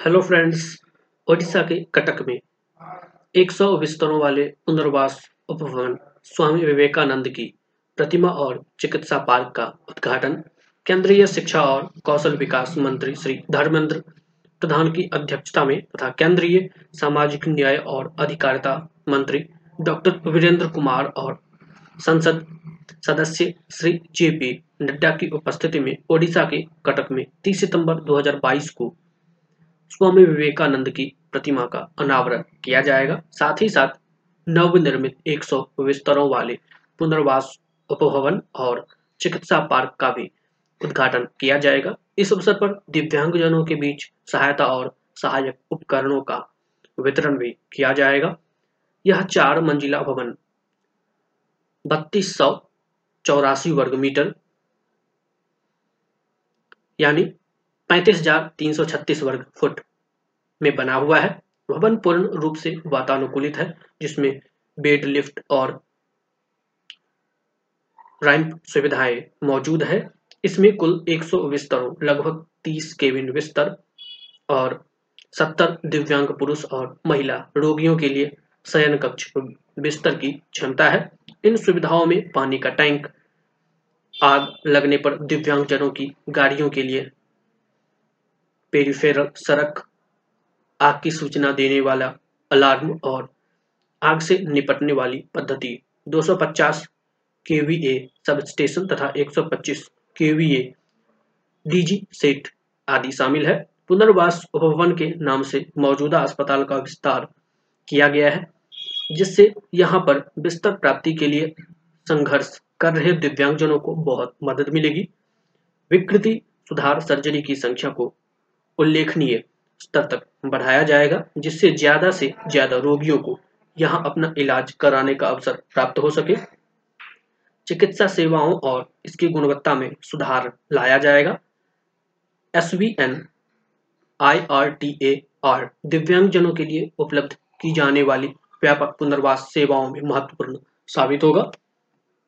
Hello friends Odisha के कटक में 100 बिस्तरों वाले पुनर्वास उपभवन स्वामी विवेकानंद की प्रतिमा और चिकित्सा पार्क का उद्घाटन केंद्रीय शिक्षा और कौशल विकास मंत्री श्री धर्मेंद्र प्रधान की अध्यक्षता में तथा केंद्रीय सामाजिक न्याय और अधिकारिता मंत्री डॉक्टर वीरेंद्र कुमार और संसद सदस्य श्री जे पी नड्डा की उपस्थिति में ओडिशा के कटक में 30 सितंबर 2022 को स्वामी विवेकानंद की प्रतिमा का अनावरण किया जाएगा। साथ ही साथ नवनिर्मित 100 बिस्तरों वाले पुनर्वास उपभवन और चिकित्सा पार्क का भी उद्घाटन किया जाएगा। इस अवसर पर दिव्यांगजनों के बीच सहायता और सहायक उपकरणों का वितरण भी किया जाएगा। यह चार मंजिला भवन बत्तीस सौ चौरासी वर्ग मीटर, यानी पैंतीस वर्ग फुट में बना हुआ है। भवन पूर्ण रूप से वातानुकूलित है, जिसमें बेड लिफ्ट और रैंप सुविधाएँ मौजूद है। इसमें कुल 100 बिस्तरों, लगभग 30 केबिन बिस्तर और 70 दिव्यांग पुरुष और महिला रोगियों के लिए शयन कक्ष बिस्तर की क्षमता है। इन सुविधाओं में पानी का टैंक, आग लगने पर दिव्यांगजनों की गाड़ियों के लिए पेरिफेरल सड़क आग की सूचना देने वाला अलार्म और आग से निपटने वाली पद्धति। 250 केवीए सब स्टेशन तथा 125 केवीए डीजी सेट आदि शामिल है। पुनर्वास उपभवन के नाम से मौजूदा अस्पताल का विस्तार किया गया है, जिससे यहाँ पर बिस्तर प्राप्ति के लिए संघर्ष कर रहे दिव्यांगजनों को बहुत मदद मिलेगी। विकृति, सुधार, सर्जरी की संख्या को उल्लेखनीय स्तर तक बढ़ाया जाएगा, जिससे ज़्यादा से ज़्यादा रोगियों को यहाँ अपना इलाज कराने का अवसर प्राप्त हो सके। चिकित्सा सेवाओं और इसकी गुणवत्ता में सुधार लाया जाएगा। S V N I R T A और दिव्यांगजनों के लिए उपलब्ध की जाने वाली व्यापक पुनर्वास सेवाओं में महत्वपूर्ण साबित होगा।